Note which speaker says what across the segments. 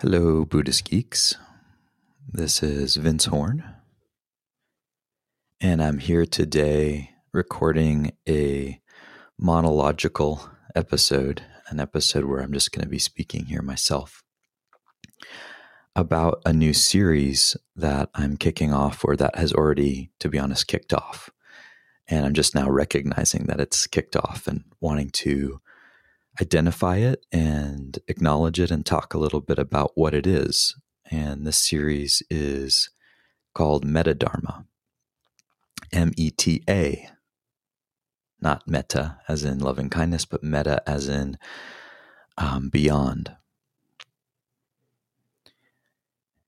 Speaker 1: Hello, Buddhist geeks. This is Vince Horn, and I'm here today recording a monological episode, an episode where I'm just going to be speaking here myself about a new series that I'm kicking off, or that has already, to be honest, kicked off. And I'm just now recognizing that it's kicked off and wanting to identify it and acknowledge it and talk a little bit about what it is. And this series is called Metadharma. M E T A. Not meta as in loving kindness, but meta as in um, beyond.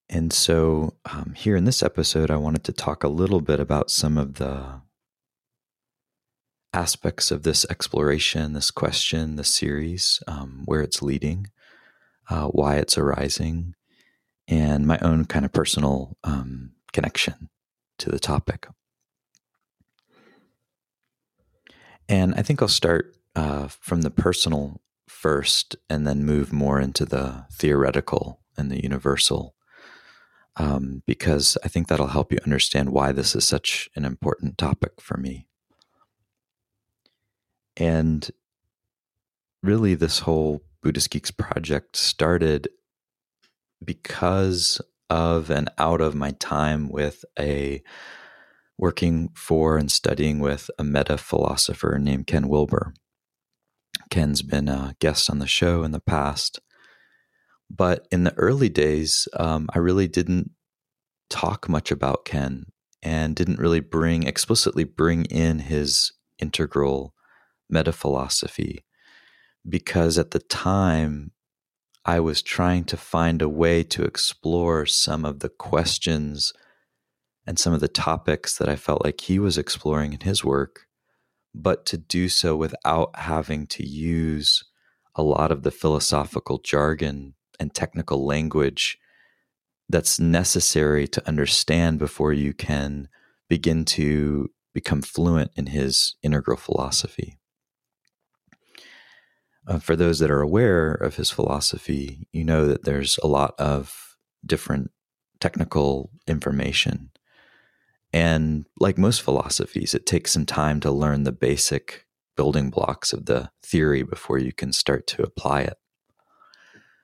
Speaker 1: And so, um, here in this episode, I wanted to talk a little bit about some of the aspects of this exploration, this question, this series, um, where it's leading, uh, why it's arising, and my own kind of personal um, connection to the topic. And I think I'll start uh, from the personal first and then move more into the theoretical and the universal. Um, because I think that'll help you understand why this is such an important topic for me. And really, this whole Buddhist Geeks project started because of and out of my time with a working for and studying with a meta philosopher named Ken Wilber. Ken's been a guest on the show in the past. But in the early days, um, I really didn't talk much about Ken and didn't really bring explicitly bring in his integral meta philosophy because at the time I was trying to find a way to explore some of the questions and some of the topics that I felt like he was exploring in his work, but to do so without having to use a lot of the philosophical jargon and technical language that's necessary to understand before you can begin to become fluent in his integral philosophy. Uh, for those that are aware of his philosophy, you know that there's a lot of different technical information. And like most philosophies, it takes some time to learn the basic building blocks of the theory before you can start to apply it.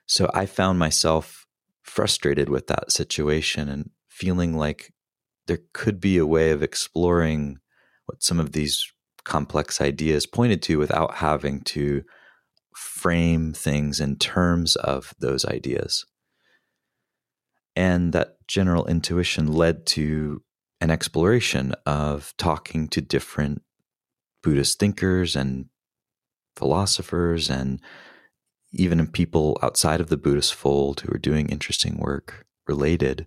Speaker 1: So I found myself frustrated with that situation and feeling like there could be a way of exploring what some of these complex ideas pointed to without having to frame things in terms of those ideas. And that general intuition led to an exploration of talking to different Buddhist thinkers and philosophers and even people outside of the Buddhist fold who are doing interesting work related.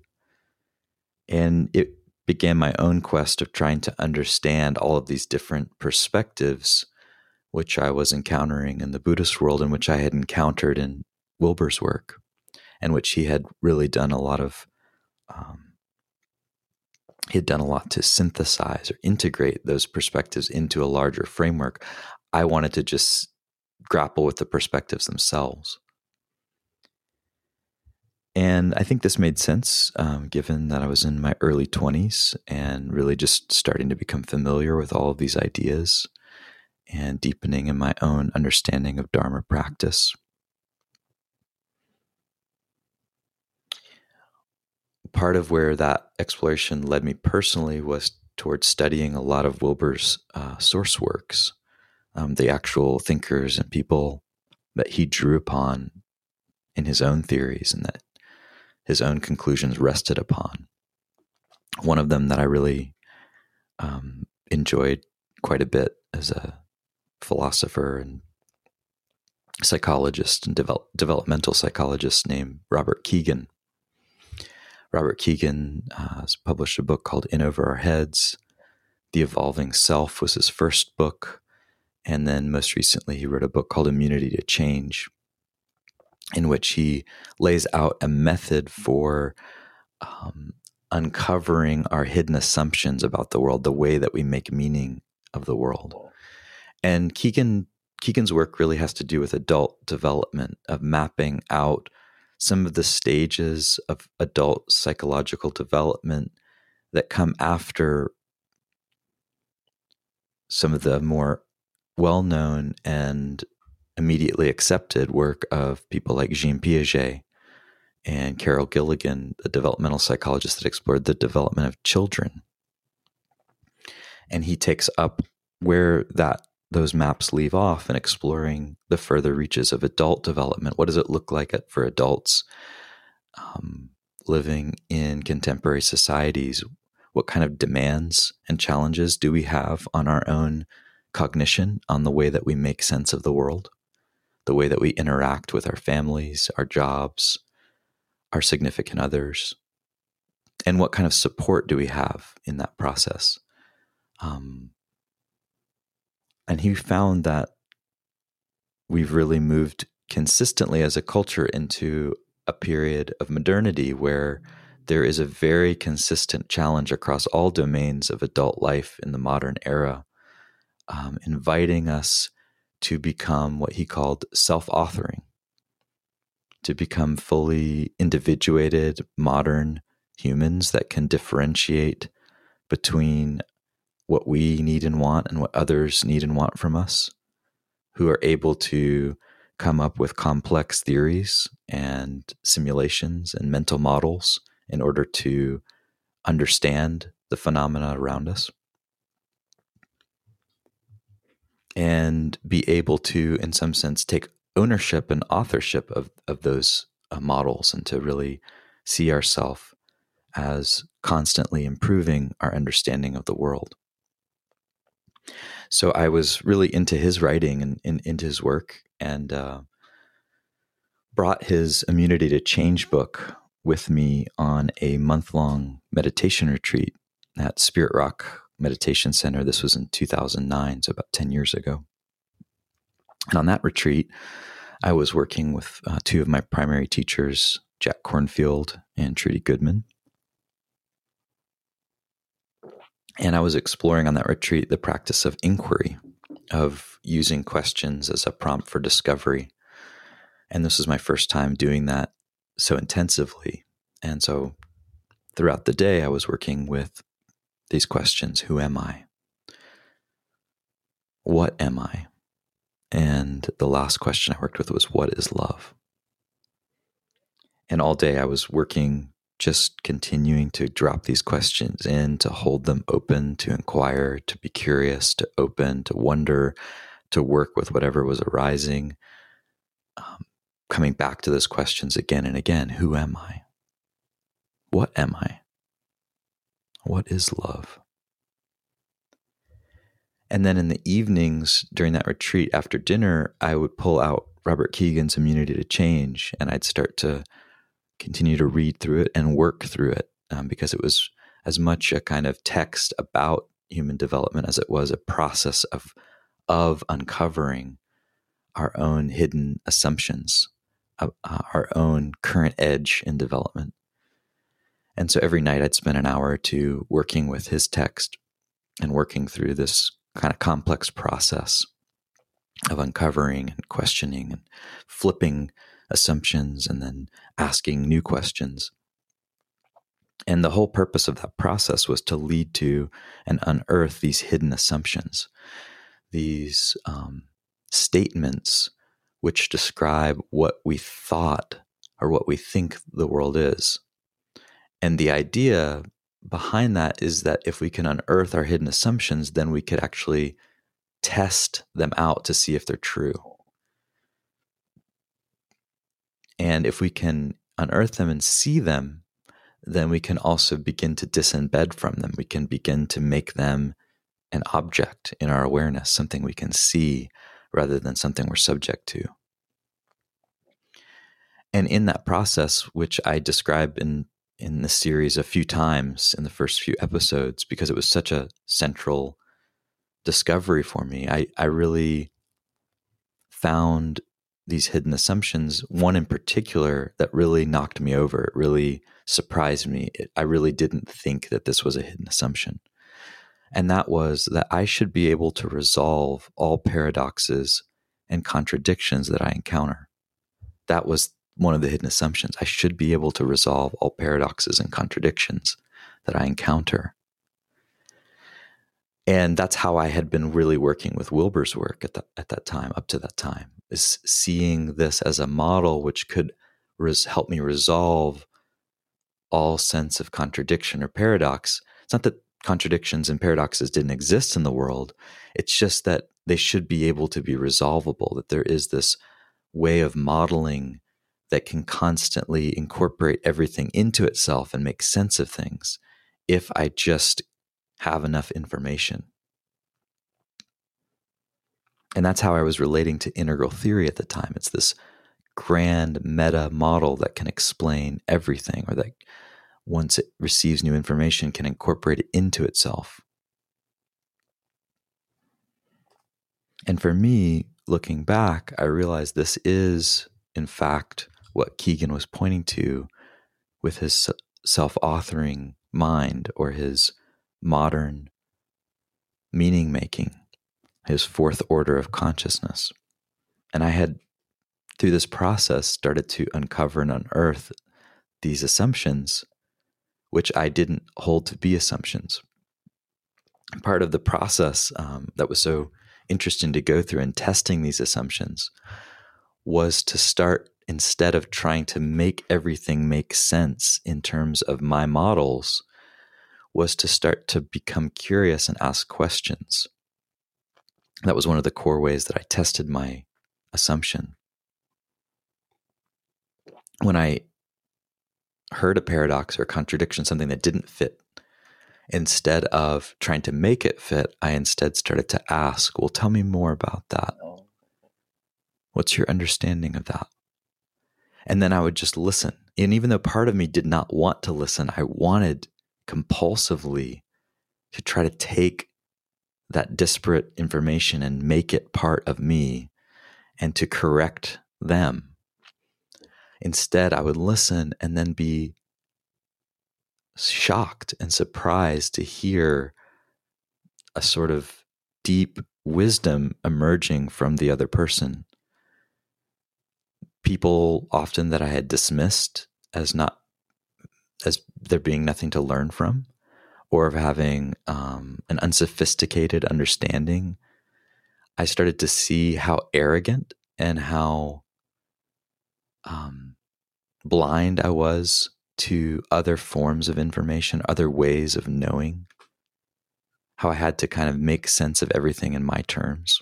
Speaker 1: And it began my own quest of trying to understand all of these different perspectives which I was encountering in the Buddhist world and which I had encountered in Wilber's work, and which he had really done a lot of. Um, he had done a lot to synthesize or integrate those perspectives into a larger framework. I wanted to just grapple with the perspectives themselves. And I think this made sense um, given that I was in my early 20s and really just starting to become familiar with all of these ideas and deepening in my own understanding of Dharma practice. Part of where that exploration led me personally was towards studying a lot of Wilber's uh, source works, um, the actual thinkers and people that he drew upon in his own theories and that his own conclusions rested upon. One of them that I really um, enjoyed quite a bit as a philosopher and psychologist and develop, developmental psychologist named Robert Kegan. Robert Kegan uh, has published a book called In Over Our Heads. The Evolving Self was his first book. And then most recently, he wrote a book called Immunity to Change, in which he lays out a method for um, uncovering our hidden assumptions about the world, the way that we make meaning of the world. And Kegan Kegan's work really has to do with adult development of mapping out some of the stages of adult psychological development that come after some of the more well known and immediately accepted work of people like Jean Piaget and Carol Gilligan, the developmental psychologist that explored the development of children. And he takes up where that those maps leave off and exploring the further reaches of adult development. What does it look like for adults um, living in contemporary societies? What kind of demands and challenges do we have on our own cognition, on the way that we make sense of the world, the way that we interact with our families, our jobs, our significant others? And what kind of support do we have in that process? Um, and he found that we've really moved consistently as a culture into a period of modernity where there is a very consistent challenge across all domains of adult life in the modern era, um, inviting us to become what he called self authoring, to become fully individuated, modern humans that can differentiate between what we need and want and what others need and want from us, who are able to come up with complex theories and simulations and mental models in order to understand the phenomena around us. And be able to, in some sense, take ownership and authorship of, of those uh, models and to really see ourselves as constantly improving our understanding of the world. So I was really into his writing and, and into his work and uh, brought his Immunity to Change book with me on a month long meditation retreat at Spirit Rock Meditation Center. This was in 2009, so about 10 years ago. And on that retreat, I was working with uh, two of my primary teachers, Jack Kornfield and Trudy Goodman. And I was exploring on that retreat the practice of inquiry, of using questions as a prompt for discovery. And this was my first time doing that so intensively. And so throughout the day, I was working with these questions Who am I? What am I? And the last question I worked with was What is love? And all day I was working just continuing to drop these questions in, to hold them open, to inquire, to be curious, to open, to wonder, to work with whatever was arising. Um, coming back to those questions again and again Who am I? What am I? What is love? And then in the evenings during that retreat after dinner, I would pull out Robert Kegan's Immunity to Change and I'd start to continue to read through it and work through it um, because it was as much a kind of text about human development as it was a process of of uncovering our own hidden assumptions, uh, our own current edge in development. And so every night I'd spend an hour or two working with his text and working through this kind of complex process of uncovering and questioning and flipping assumptions and then asking new questions. And the whole purpose of that process was to lead to and unearth these hidden assumptions, these um, statements which describe what we thought or what we think the world is. And the idea behind that is that if we can unearth our hidden assumptions, then we could actually test them out to see if they're true. And if we can unearth them and see them, then we can also begin to disembed from them. We can begin to make them an object in our awareness, something we can see rather than something we're subject to. And in that process, which I describe in, in the series a few times in the first few episodes, because it was such a central discovery for me, I, I really found these hidden assumptions, one in particular that really knocked me over, it really surprised me. It, I really didn't think that this was a hidden assumption. And that was that I should be able to resolve all paradoxes and contradictions that I encounter. That was one of the hidden assumptions. I should be able to resolve all paradoxes and contradictions that I encounter. And that's how I had been really working with Wilber's work at, the, at that time, up to that time, is seeing this as a model which could res- help me resolve all sense of contradiction or paradox. It's not that contradictions and paradoxes didn't exist in the world, it's just that they should be able to be resolvable, that there is this way of modeling that can constantly incorporate everything into itself and make sense of things if I just have enough information. And that's how I was relating to integral theory at the time. It's this grand meta model that can explain everything, or that once it receives new information, can incorporate it into itself. And for me, looking back, I realized this is, in fact, what Kegan was pointing to with his self authoring mind or his modern meaning making, his fourth order of consciousness. And I had, through this process, started to uncover and unearth these assumptions, which I didn't hold to be assumptions. Part of the process um, that was so interesting to go through in testing these assumptions was to start instead of trying to make everything make sense in terms of my models was to start to become curious and ask questions. That was one of the core ways that I tested my assumption. When I heard a paradox or contradiction, something that didn't fit, instead of trying to make it fit, I instead started to ask, Well, tell me more about that. Oh. What's your understanding of that? And then I would just listen. And even though part of me did not want to listen, I wanted compulsively to try to take that disparate information and make it part of me and to correct them. Instead, I would listen and then be shocked and surprised to hear a sort of deep wisdom emerging from the other person. People often that I had dismissed as not as there being nothing to learn from or of having um, an unsophisticated understanding, I started to see how arrogant and how um, blind I was to other forms of information, other ways of knowing, how I had to kind of make sense of everything in my terms.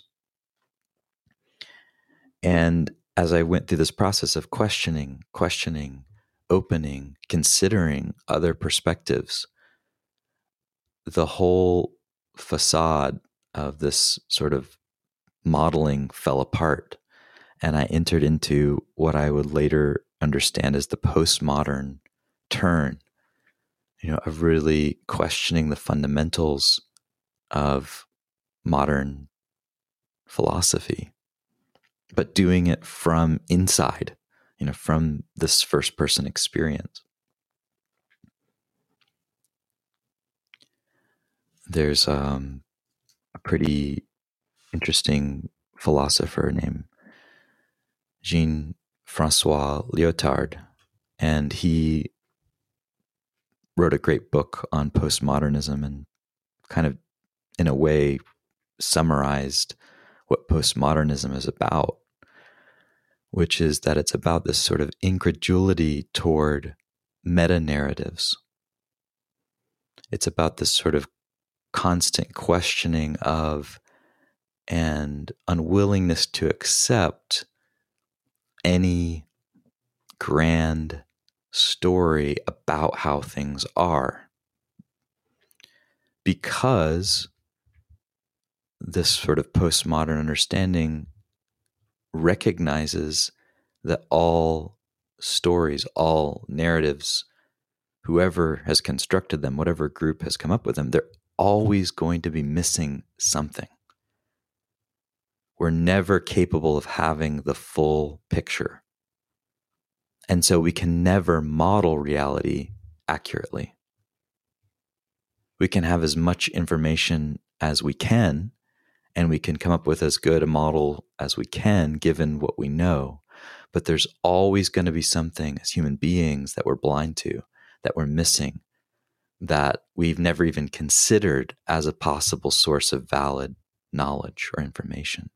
Speaker 1: And as I went through this process of questioning, questioning, opening, considering other perspectives, the whole facade of this sort of modeling fell apart. And I entered into what I would later understand as the postmodern turn, you know, of really questioning the fundamentals of modern philosophy, but doing it from inside you know, from this first person experience. There's um, a pretty interesting philosopher named Jean Francois Lyotard, and he wrote a great book on postmodernism and kind of, in a way, summarized what postmodernism is about which is that it's about this sort of incredulity toward meta narratives. It's about this sort of constant questioning of and unwillingness to accept any grand story about how things are. Because this sort of postmodern understanding recognizes that all stories, all narratives, whoever has constructed them, whatever group has come up with them, they're always going to be missing something. We're never capable of having the full picture. And so we can never model reality accurately. We can have as much information as we can, and we can come up with as good a model as we can given what we know. but there's always going to be something as human beings that we're blind to, that we're missing, that we've never even considered as a possible source of valid knowledge or information.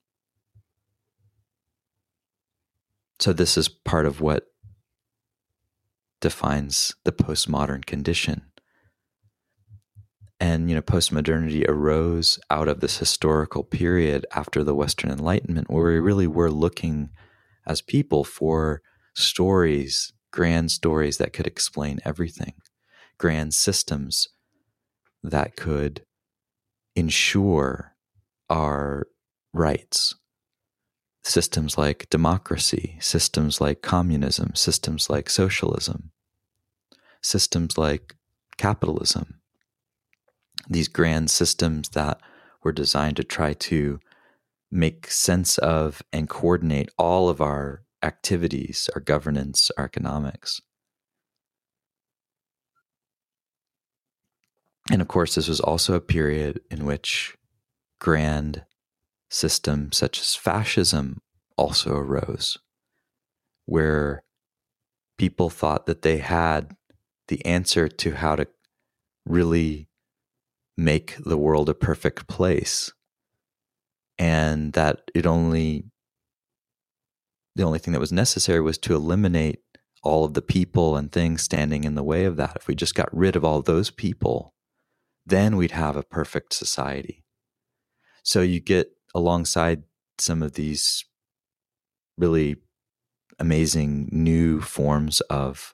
Speaker 1: So, this is part of what defines the postmodern condition. And, you know, postmodernity arose out of this historical period after the Western Enlightenment, where we really were looking as people for stories, grand stories that could explain everything, grand systems that could ensure our rights. Systems like democracy, systems like communism, systems like socialism, systems like capitalism. These grand systems that were designed to try to make sense of and coordinate all of our activities, our governance, our economics. And of course, this was also a period in which grand systems such as fascism also arose, where people thought that they had the answer to how to really make the world a perfect place. And that it only the only thing that was necessary was to eliminate all of the people and things standing in the way of that. If we just got rid of all those people then we'd have a perfect society. So you get alongside some of these really amazing new forms of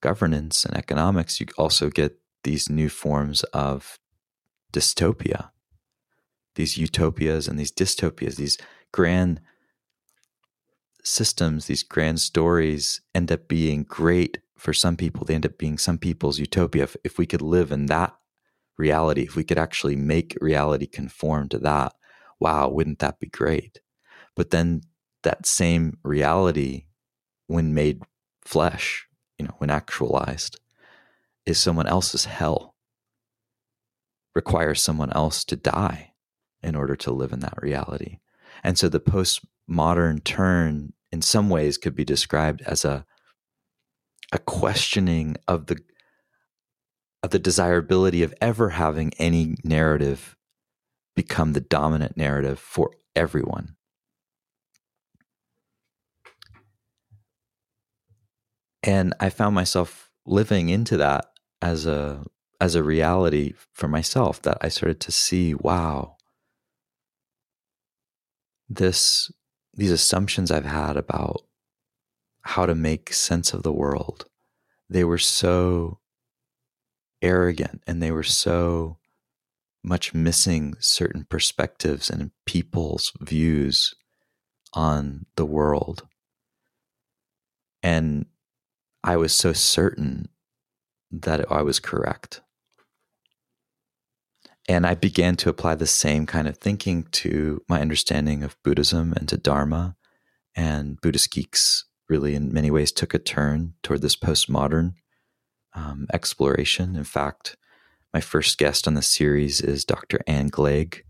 Speaker 1: governance and economics you also get these new forms of dystopia these utopias and these dystopias, these grand systems, these grand stories end up being great for some people. They end up being some people's utopia. If, if we could live in that reality, if we could actually make reality conform to that, wow, wouldn't that be great? But then that same reality, when made flesh, you know, when actualized, is someone else's hell, requires someone else to die in order to live in that reality. And so the postmodern turn in some ways could be described as a a questioning of the of the desirability of ever having any narrative become the dominant narrative for everyone. And I found myself living into that as a as a reality for myself that I started to see, wow, this these assumptions I've had about how to make sense of the world, they were so arrogant and they were so much missing certain perspectives and people's views on the world. And I was so certain that I was correct. And I began to apply the same kind of thinking to my understanding of Buddhism and to Dharma. And Buddhist Geeks really, in many ways, took a turn toward this postmodern um, exploration. In fact, my first guest on the series is Dr. Ann Gleig,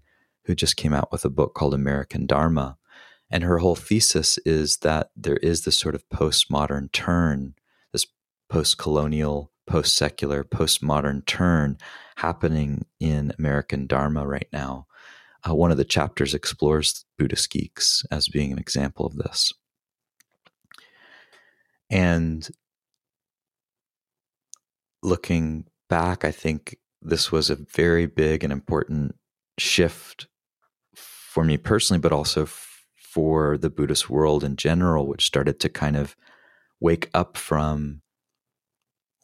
Speaker 1: who just came out with a book called American Dharma. And her whole thesis is that there is this sort of postmodern turn, this post colonial, post secular, post modern turn happening in American Dharma right now. Uh, one of the chapters explores Buddhist geeks as being an example of this. And looking back, I think this was a very big and important shift for me personally, but also for the Buddhist world in general, which started to kind of wake up from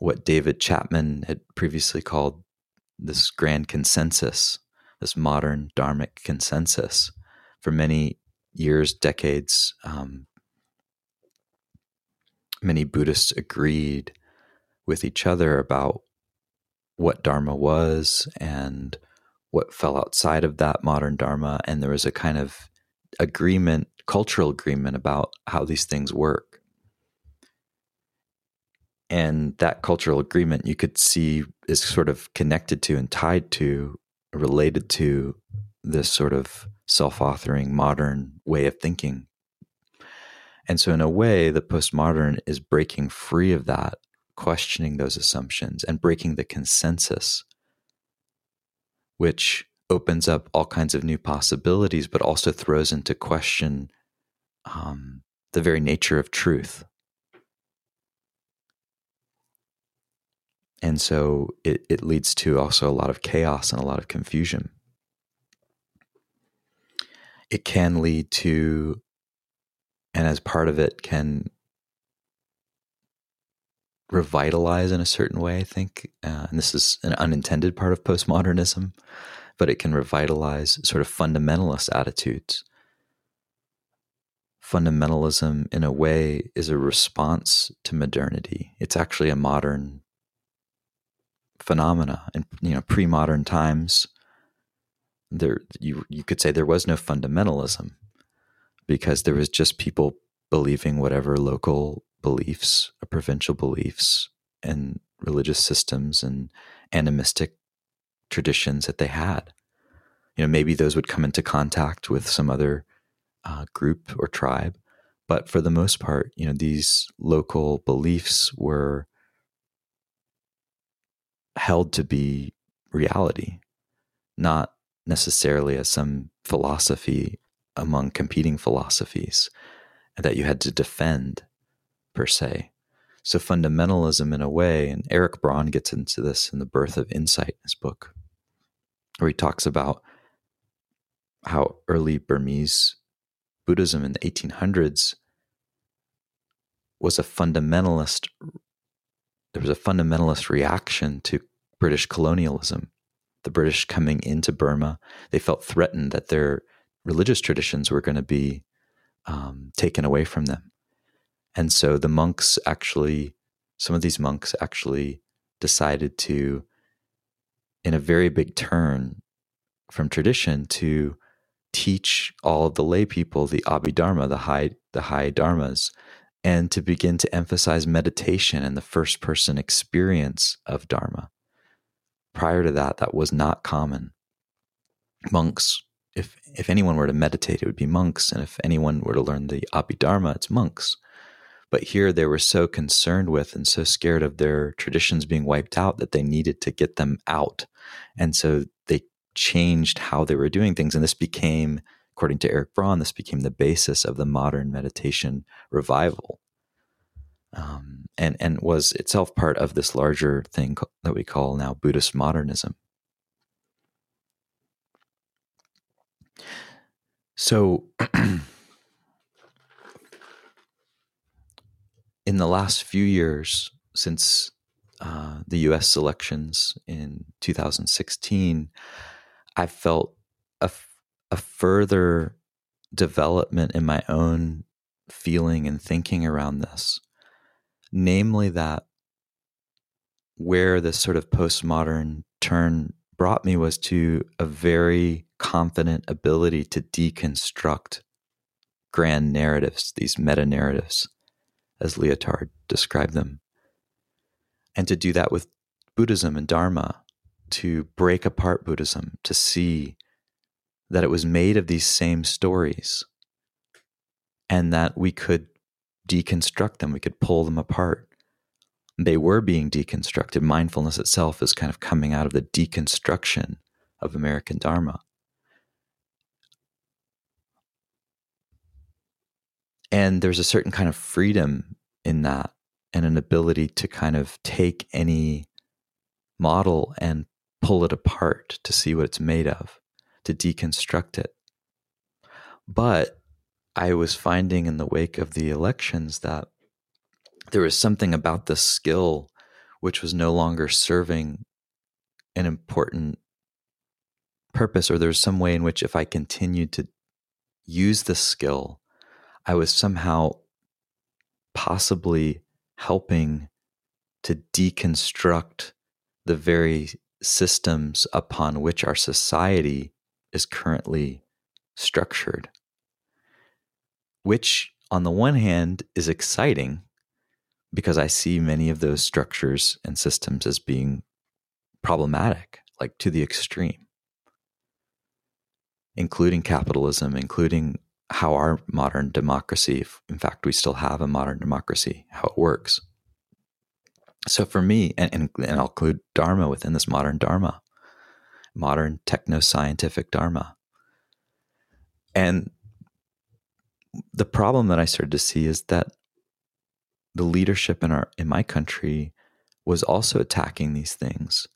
Speaker 1: what David Chapman had previously called this grand consensus, this modern dharmic consensus. For many years, decades, um, many Buddhists agreed with each other about what Dharma was and what fell outside of that modern Dharma. And there was a kind of agreement, cultural agreement about how these things work. And that cultural agreement you could see is sort of connected to and tied to, related to this sort of self authoring modern way of thinking. And so, in a way, the postmodern is breaking free of that, questioning those assumptions and breaking the consensus, which opens up all kinds of new possibilities, but also throws into question um, the very nature of truth. And so it, it leads to also a lot of chaos and a lot of confusion. It can lead to, and as part of it, can revitalize in a certain way, I think. Uh, and this is an unintended part of postmodernism, but it can revitalize sort of fundamentalist attitudes. Fundamentalism, in a way, is a response to modernity. It's actually a modern phenomena in you know pre-modern times there you you could say there was no fundamentalism because there was just people believing whatever local beliefs or provincial beliefs and religious systems and animistic traditions that they had. You know maybe those would come into contact with some other uh, group or tribe but for the most part you know these local beliefs were held to be reality, not necessarily as some philosophy among competing philosophies that you had to defend per se. So fundamentalism in a way, and Erik Braun gets into this in The Birth of Insight, his book, where he talks about how early Burmese Buddhism in the 1800s was a fundamentalist there was a fundamentalist reaction to British colonialism. The British coming into Burma, they felt threatened that their religious traditions were going to be um, taken away from them. And so the monks actually, some of these monks actually decided to, in a very big turn from tradition, to teach all of the lay people the Abhidharma, the high, the high dharmas, and to begin to emphasize meditation and the first person experience of Dharma. Prior to that, that was not common. Monks, if, if anyone were to meditate, it would be monks. And if anyone were to learn the Abhidharma, it's monks. But here they were so concerned with and so scared of their traditions being wiped out that they needed to get them out. And so they changed how they were doing things. And this became According to Erik Braun, this became the basis of the modern meditation revival. Um, and, and was itself part of this larger thing that we call now Buddhist modernism. So, in the last few years, since uh, the US elections in 2016, I felt a a further development in my own feeling and thinking around this. Namely, that where this sort of postmodern turn brought me was to a very confident ability to deconstruct grand narratives, these meta narratives, as Lyotard described them. And to do that with Buddhism and Dharma, to break apart Buddhism, to see that it was made of these same stories and that we could deconstruct them, we could pull them apart. They were being deconstructed. Mindfulness itself is kind of coming out of the deconstruction of American Dharma. And there's a certain kind of freedom in that and an ability to kind of take any model and pull it apart to see what it's made of to deconstruct it. But I was finding in the wake of the elections that there was something about the skill which was no longer serving an important purpose, or there's some way in which if I continued to use the skill, I was somehow possibly helping to deconstruct the very systems upon which our society is currently structured, which on the one hand is exciting because I see many of those structures and systems as being problematic, like to the extreme, including capitalism, including how our modern democracy, if in fact we still have a modern democracy, how it works. So for me, and, and, and I'll include Dharma within this modern Dharma, modern techno scientific Dharma. And the problem that I started to see is that the leadership in our in my country was also attacking these things,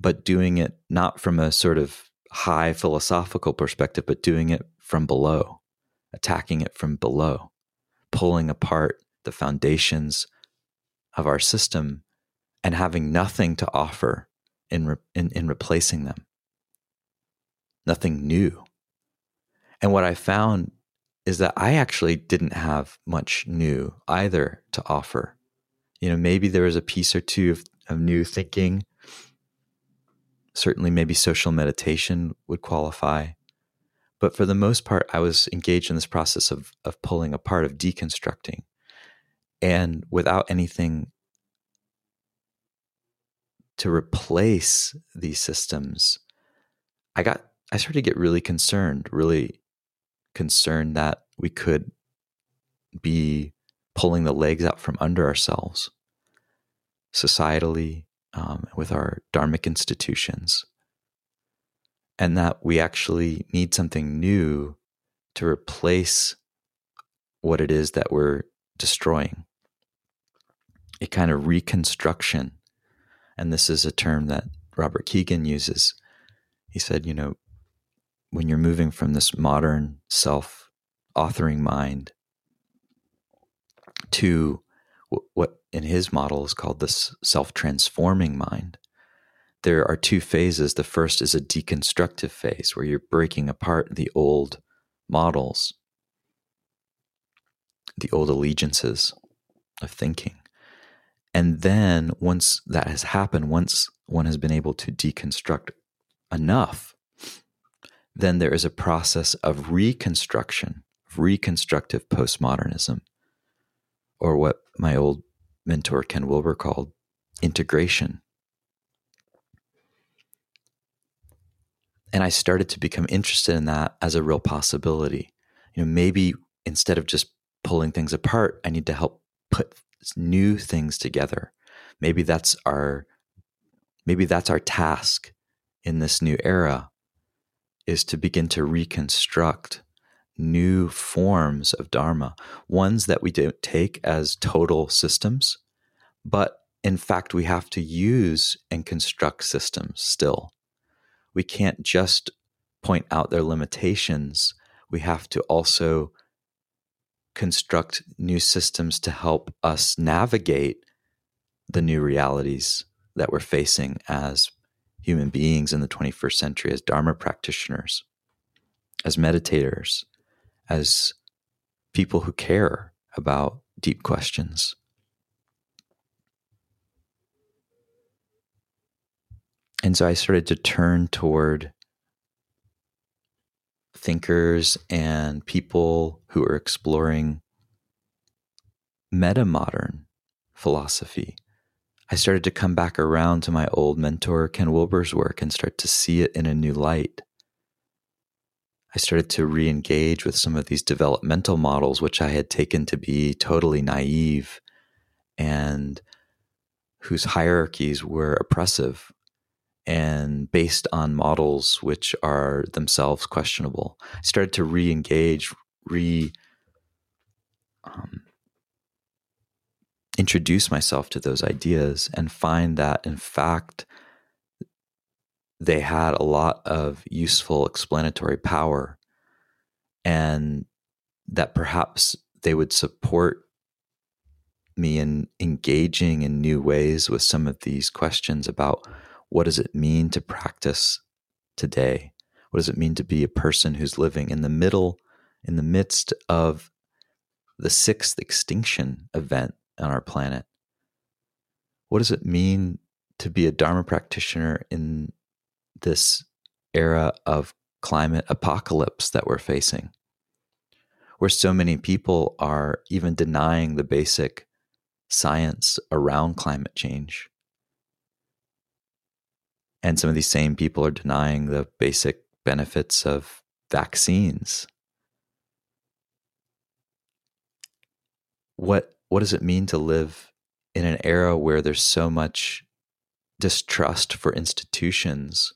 Speaker 1: but doing it not from a sort of high philosophical perspective, but doing it from below, attacking it from below, pulling apart the foundations of our system and having nothing to offer in, re- in, in replacing them. Nothing new. And what I found is that I actually didn't have much new either to offer. You know, maybe there was a piece or two of, of new thinking. Certainly, maybe social meditation would qualify. But for the most part, I was engaged in this process of, of pulling apart, of deconstructing. And without anything to replace these systems, I got I started to get really concerned, really concerned that we could be pulling the legs out from under ourselves societally um, with our dharmic institutions and that we actually need something new to replace what it is that we're destroying. A kind of reconstruction and this is a term that Robert Kegan uses. He said, you know, when you're moving from this modern self authoring mind to what in his model is called this self transforming mind, there are two phases. The first is a deconstructive phase where you're breaking apart the old models, the old allegiances of thinking. And then once that has happened, once one has been able to deconstruct enough, then there is a process of reconstruction, of reconstructive postmodernism, or what my old mentor Ken Wilber called integration. And I started to become interested in that as a real possibility. You know, maybe instead of just pulling things apart, I need to help put new things together. Maybe that's our maybe that's our task in this new era is to begin to reconstruct new forms of dharma, ones that we don't take as total systems, but in fact we have to use and construct systems still. We can't just point out their limitations. We have to also construct new systems to help us navigate the new realities that we're facing as human beings in the 21st century, as Dharma practitioners, as meditators, as people who care about deep questions. And so I started to turn toward thinkers and people who are exploring meta modern philosophy. I started to come back around to my old mentor, Ken Wilber's work, and start to see it in a new light. I started to re engage with some of these developmental models, which I had taken to be totally naive and whose hierarchies were oppressive and based on models which are themselves questionable. I started to re engage, re um, introduce myself to those ideas and find that, in fact, they had a lot of useful explanatory power and that perhaps they would support me in engaging in new ways with some of these questions about what does it mean to practice today? What does it mean to be a person who's living in the middle, in the midst of the sixth extinction event on our planet? What does it mean to be a Dharma practitioner in this era of climate apocalypse that we're facing? Where so many people are even denying the basic science around climate change. And some of these same people are denying the basic benefits of vaccines. What what does it mean to live in an era where there's so much distrust for institutions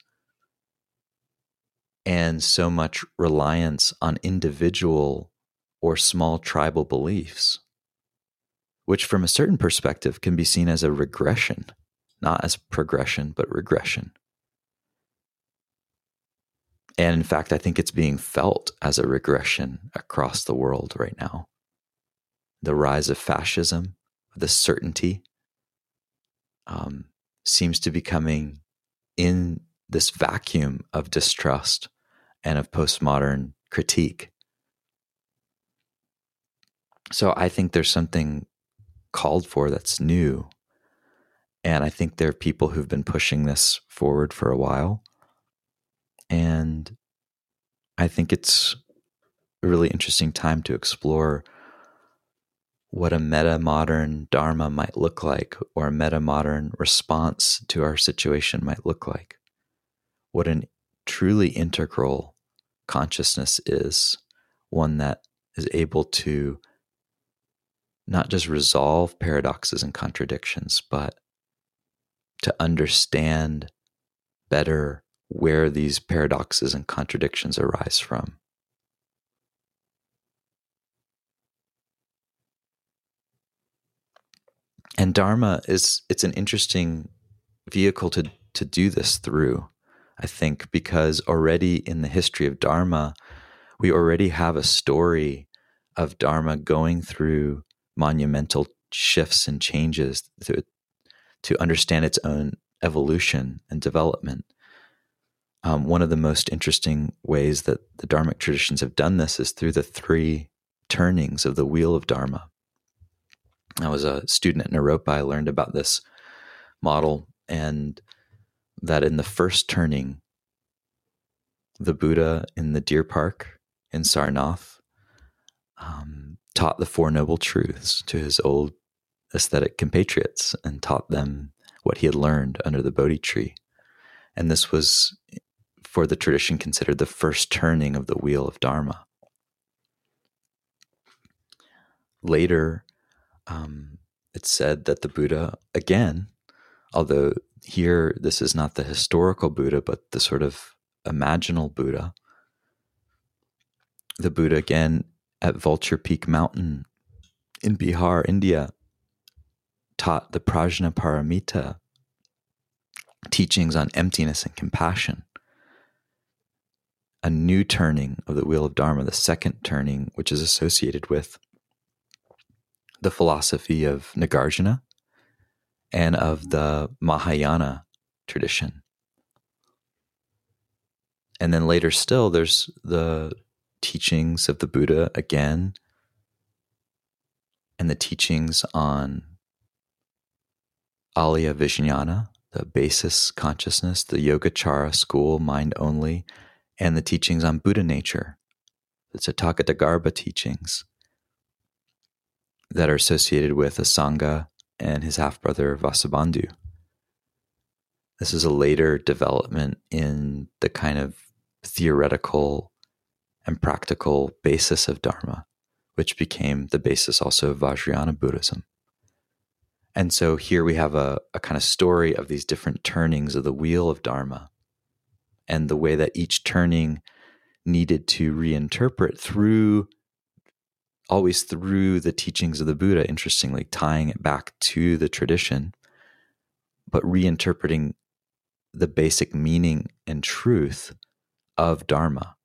Speaker 1: and so much reliance on individual or small tribal beliefs, which from a certain perspective can be seen as a regression not as progression, but regression. And in fact, I think it's being felt as a regression across the world right now. The rise of fascism, the certainty, um, seems to be coming in this vacuum of distrust and of postmodern critique. So I think there's something called for that's new. And I think there are people who've been pushing this forward for a while. And I think it's a really interesting time to explore what a meta modern Dharma might look like, or a meta modern response to our situation might look like what an truly integral consciousness is one that is able to not just resolve paradoxes and contradictions, but to understand better where these paradoxes and contradictions arise from. And Dharma is it's an interesting vehicle to to do this through. I think, because already in the history of Dharma, we already have a story of Dharma going through monumental shifts and changes to, to understand its own evolution and development. Um, one of the most interesting ways that the Dharmic traditions have done this is through the three turnings of the wheel of Dharma. I was a student at Naropa. I learned about this model, and that in the first turning, the Buddha in the deer park in Sarnath um, taught the Four Noble Truths to his old aesthetic compatriots and taught them what he had learned under the Bodhi tree. And this was, for the tradition, considered the first turning of the wheel of Dharma. Later, um, it's said that the Buddha, again, although here this is not the historical Buddha, but the sort of imaginal Buddha. The Buddha again at Vulture Peak Mountain in Bihar, India, taught the Prajnaparamita teachings on emptiness and compassion. A new turning of the wheel of Dharma, the second turning, which is associated with the philosophy of Nagarjuna and of the Mahayana tradition. And then later still, there's the teachings of the Buddha again, and the teachings on Alaya Vijnana, the basis consciousness, the Yogacara school, mind only, and the teachings on Buddha nature, the Tathagata teachings that are associated with Asanga and his half brother Vasubandhu. This is a later development in the kind of theoretical and practical basis of Dharma, which became the basis also of Vajrayana Buddhism. And so here we have a, a kind of story of these different turnings of the wheel of Dharma and the way that each turning needed to reinterpret through always through the teachings of the Buddha, interestingly, tying it back to the tradition, but reinterpreting the basic meaning and truth of Dharma.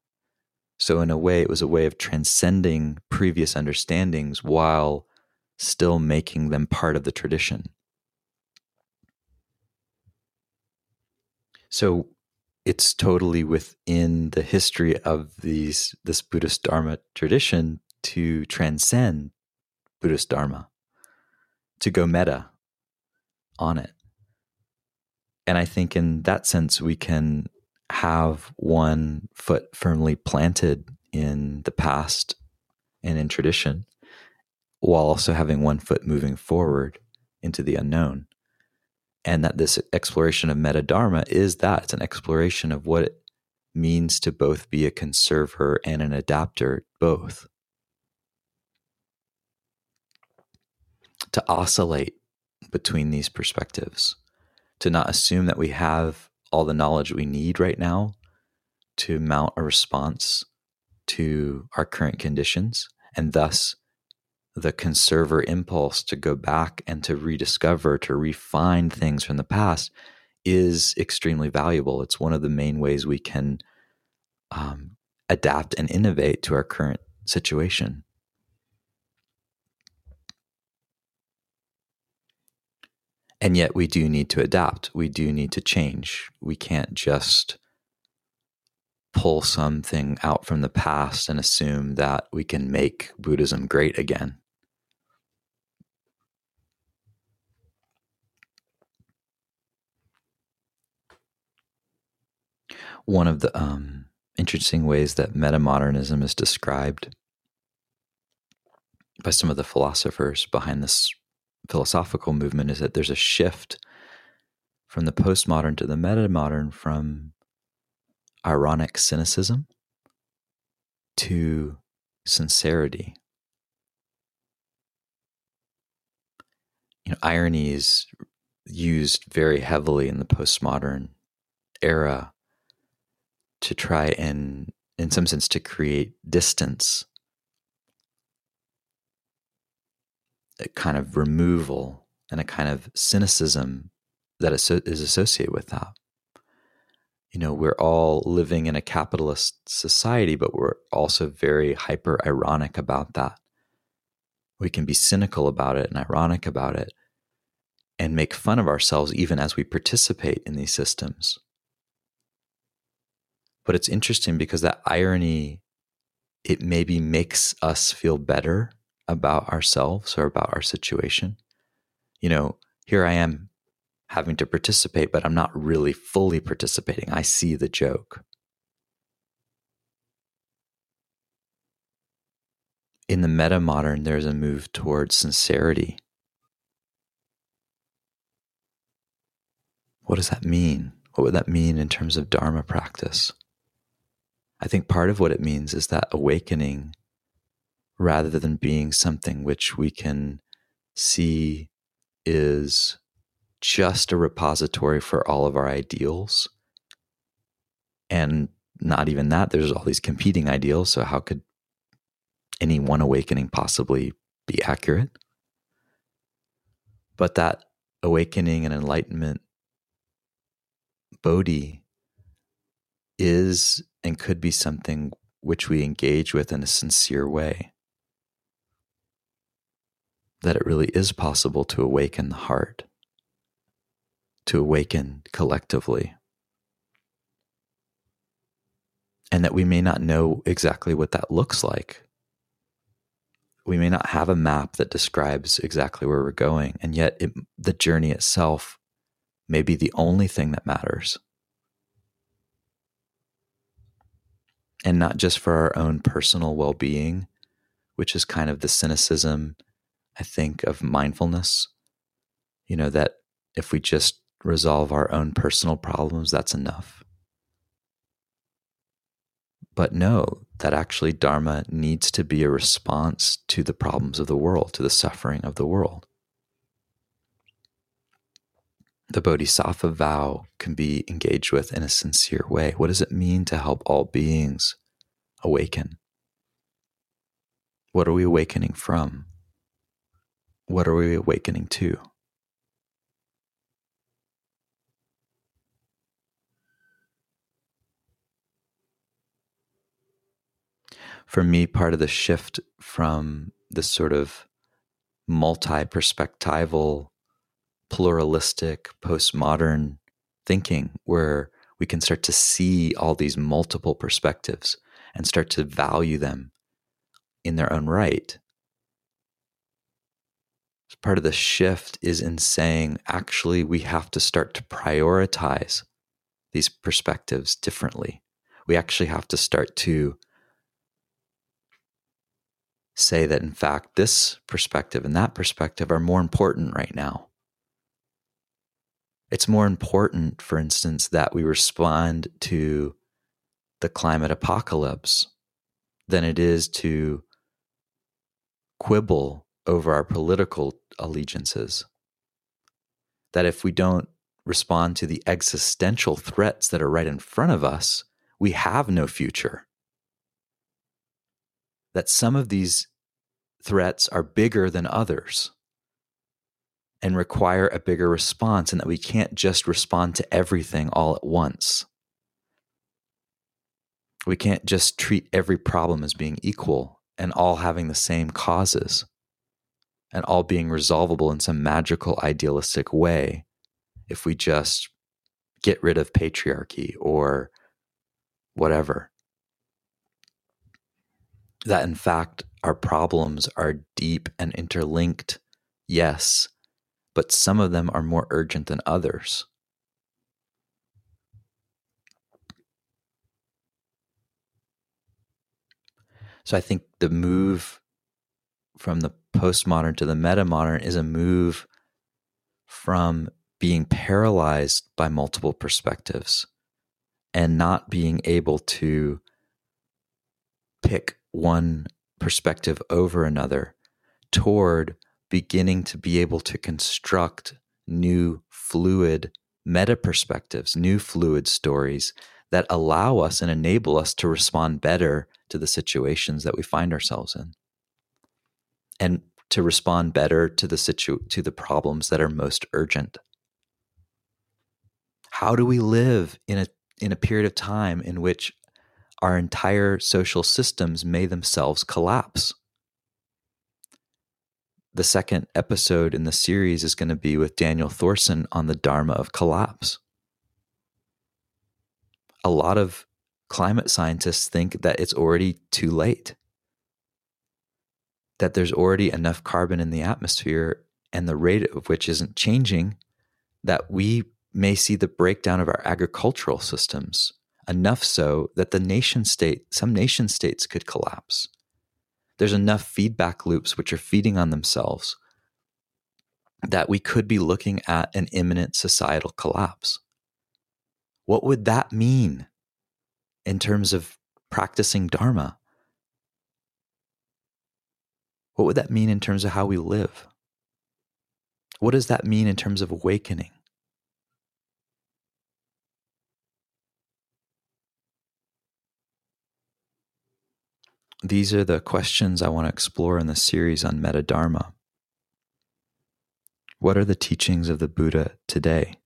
Speaker 1: So, in a way, it was a way of transcending previous understandings while still making them part of the tradition. So, it's totally within the history of these this Buddhist Dharma tradition to transcend Buddhist Dharma, to go meta on it. And I think in that sense, we can have one foot firmly planted in the past and in tradition, while also having one foot moving forward into the unknown. And that this exploration of meta dharma is that it's an exploration of what it means to both be a conserver and an adapter, both. to oscillate between these perspectives, to not assume that we have all the knowledge we need right now to mount a response to our current conditions, and thus the conserver impulse to go back and to rediscover, to refine things from the past is extremely valuable. It's one of the main ways we can um, adapt and innovate to our current situation. And yet, we do need to adapt. We do need to change. We can't just pull something out from the past and assume that we can make Buddhism great again. One of the um, interesting ways that metamodernism is described by some of the philosophers behind this philosophical movement is that there's a shift from the postmodern to the metamodern from ironic cynicism to sincerity. You know, irony is used very heavily in the postmodern era to try and, in some sense, to create distance, a kind of removal, and a kind of cynicism that is associated with that. You know, we're all living in a capitalist society, but we're also very hyper ironic about that. We can be cynical about it and ironic about it and make fun of ourselves even as we participate in these systems. But it's interesting because that irony, it maybe makes us feel better about ourselves or about our situation. You know, here I am having to participate, but I'm not really fully participating. I see the joke. In the meta modern, there's a move towards sincerity. What does that mean? What would that mean in terms of Dharma practice? I think part of what it means is that awakening, rather than being something which we can see is just a repository for all of our ideals. And not even that, there's all these competing ideals. So, how could any one awakening possibly be accurate? But that awakening and enlightenment, Bodhi, is and could be something which we engage with in a sincere way. That it really is possible to awaken the heart, to awaken collectively. And that we may not know exactly what that looks like. We may not have a map that describes exactly where we're going, and yet it, the journey itself may be the only thing that matters. And not just for our own personal well being, which is kind of the cynicism, I think, of mindfulness. You know, that if we just resolve our own personal problems, that's enough. But no, that actually Dharma needs to be a response to the problems of the world, to the suffering of the world. The Bodhisattva vow can be engaged with in a sincere way. What does it mean to help all beings awaken? What are we awakening from? What are we awakening to? For me, part of the shift from this sort of multi perspectival pluralistic, postmodern thinking where we can start to see all these multiple perspectives and start to value them in their own right. Part of the shift is in saying, actually, we have to start to prioritize these perspectives differently. We actually have to start to say that, in fact, this perspective and that perspective are more important right now. It's more important, for instance, that we respond to the climate apocalypse than it is to quibble over our political allegiances. That if we don't respond to the existential threats that are right in front of us, we have no future. That some of these threats are bigger than others and require a bigger response, and that we can't just respond to everything all at once. We can't just treat every problem as being equal and all having the same causes and all being resolvable in some magical, idealistic way if we just get rid of patriarchy or whatever. That in fact, our problems are deep and interlinked, yes, but some of them are more urgent than others. So I think the move from the postmodern to the metamodern is a move from being paralyzed by multiple perspectives and not being able to pick one perspective over another toward beginning to be able to construct new fluid meta perspectives, new fluid stories that allow us and enable us to respond better to the situations that we find ourselves in. And to respond better to the situ- to the problems that are most urgent. How do we live in a in a period of time in which our entire social systems may themselves collapse the second episode in the series is going to be with Daniel Thorson on the Dharma of collapse. A lot of climate scientists think that it's already too late, that there's already enough carbon in the atmosphere and the rate of which isn't changing, that we may see the breakdown of our agricultural systems, enough so that the nation state, some nation states could collapse. There's enough feedback loops which are feeding on themselves that we could be looking at an imminent societal collapse. What would that mean in terms of practicing Dharma? What would that mean in terms of how we live? What does that mean in terms of awakening? These are the questions I want to explore in the series on Metadharma. What are the teachings of the Buddha today?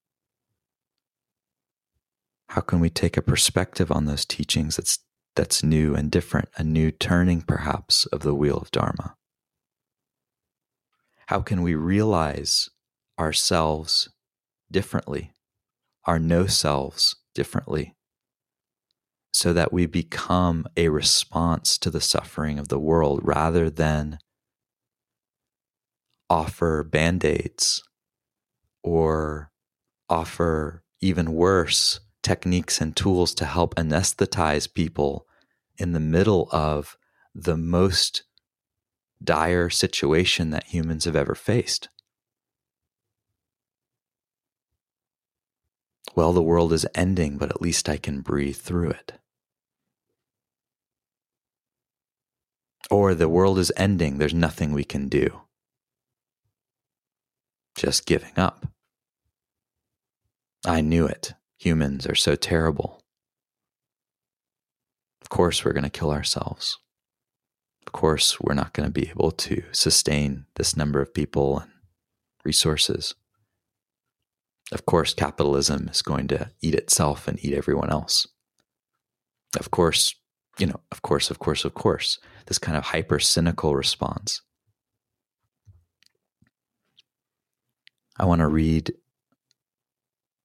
Speaker 1: How can we take a perspective on those teachings that's, that's new and different, a new turning perhaps of the wheel of Dharma? How can we realize ourselves differently, our no selves differently, so that we become a response to the suffering of the world rather than offer band aids or offer even worse techniques and tools to help anesthetize people in the middle of the most dire situation that humans have ever faced. Well, the world is ending, but at least I can breathe through it. Or the world is ending, there's nothing we can do. Just giving up. I knew it. Humans are so terrible. Of course, we're going to kill ourselves. Of course, we're not going to be able to sustain this number of people and resources. Of course, capitalism is going to eat itself and eat everyone else. Of course, you know, of course, of course, of course, this kind of hyper cynical response. I want to read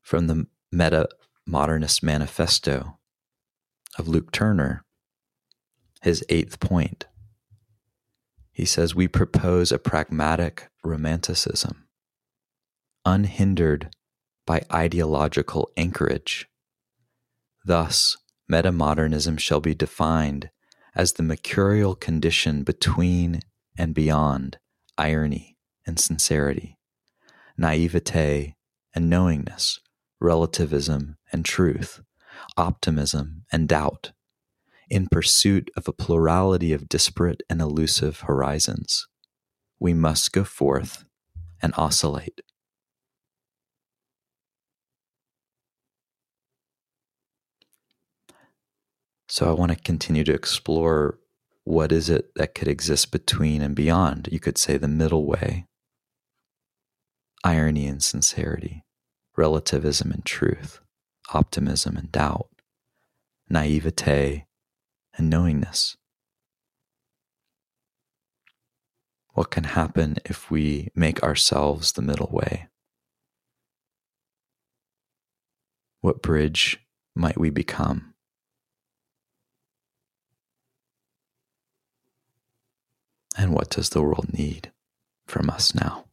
Speaker 1: from the Meta Modernist Manifesto of Luke Turner, his eighth point. He says, We propose a pragmatic romanticism, unhindered by ideological anchorage. Thus, metamodernism shall be defined as the mercurial condition between and beyond irony and sincerity, naivete and knowingness, relativism and truth, optimism and doubt, in pursuit of a plurality of disparate and elusive horizons. We must go forth and oscillate. So I want to continue to explore what is it that could exist between and beyond, you could say the middle way, irony and sincerity, relativism and truth, optimism and doubt, naivete and knowingness. What can happen if we make ourselves the middle way? What bridge might we become? And what does the world need from us now?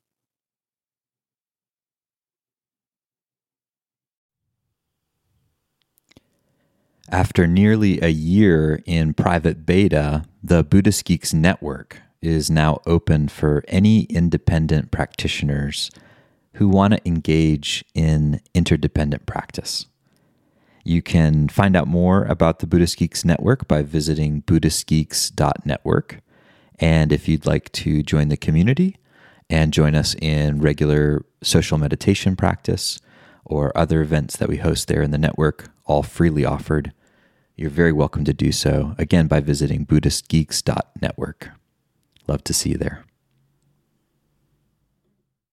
Speaker 1: After nearly a year in private beta, the Buddhist Geeks Network is now open for any independent practitioners who want to engage in interdependent practice. You can find out more about the Buddhist Geeks Network by visiting BuddhistGeeks.network. And if you'd like to join the community and join us in regular social meditation practice or other events that we host there in the network, all freely offered, you're very welcome to do so, again, by visiting BuddhistGeeks.network. Love to see you there.